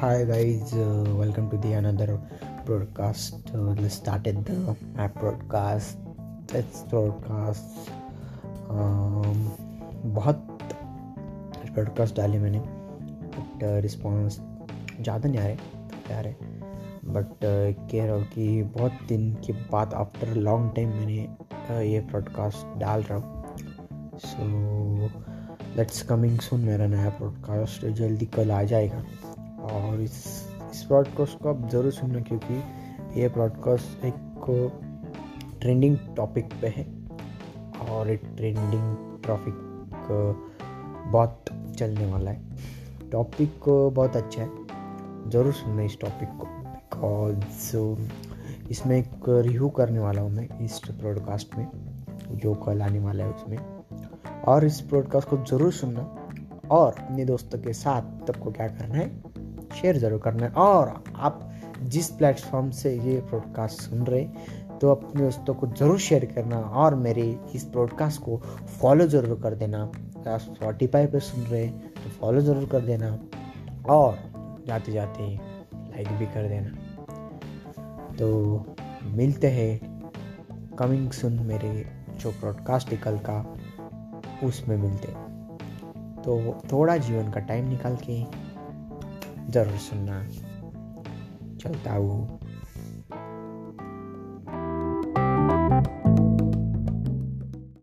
Hi guys, uh, welcome to the another broadcast. Uh, let's started the my broadcast. Let's broadcast. Um, बहुत broadcast डाले मैंने but response ज़्यादा नहीं आ रहे आ रहे बट कह रहा हूँ कि बहुत दिन के बाद आफ्टर लॉन्ग टाइम मैंने uh, ये ब्रॉडकास्ट डाल रहा हूँ सो लेट्स कमिंग सुन मेरा नया ब्रॉडकास्ट जल्दी कल आ जाएगा और इस इस ब्रॉडकास्ट को आप ज़रूर सुनना क्योंकि ये ब्रॉडकास्ट एक ट्रेंडिंग टॉपिक पे है और एक ट्रेंडिंग टॉपिक बहुत चलने वाला है। टॉपिक बहुत अच्छा है। ज़रूर सुनना इस टॉपिक को। बिकॉज़ इसमें एक रिव्यू करने वाला हूँ मैं इस ब्रॉडकास्ट में, जो कल आने वाला है उसमें। और इस ब्रॉडकास्ट को ज़रूर सुनना। और अपने दोस्तों के साथ सबको क्या करना है? शेयर ज़रूर करना है। और आप जिस प्लेटफॉर्म से ये ब्रॉडकास्ट सुन रहे तो अपने दोस्तों को ज़रूर शेयर करना और मेरे इस ब्रॉडकास्ट को फॉलो ज़रूर कर देना। आप स्पॉटीफाई पे सुन रहे तो फॉलो ज़रूर कर देना और जाते जाते लाइक भी कर देना। तो मिलते हैं कमिंग सुन मेरे जो ब्रॉडकास्ट निकल का, उसमें मिलते तो थोड़ा जीवन का टाइम निकाल के ज़रूर सुनना चलता हूँ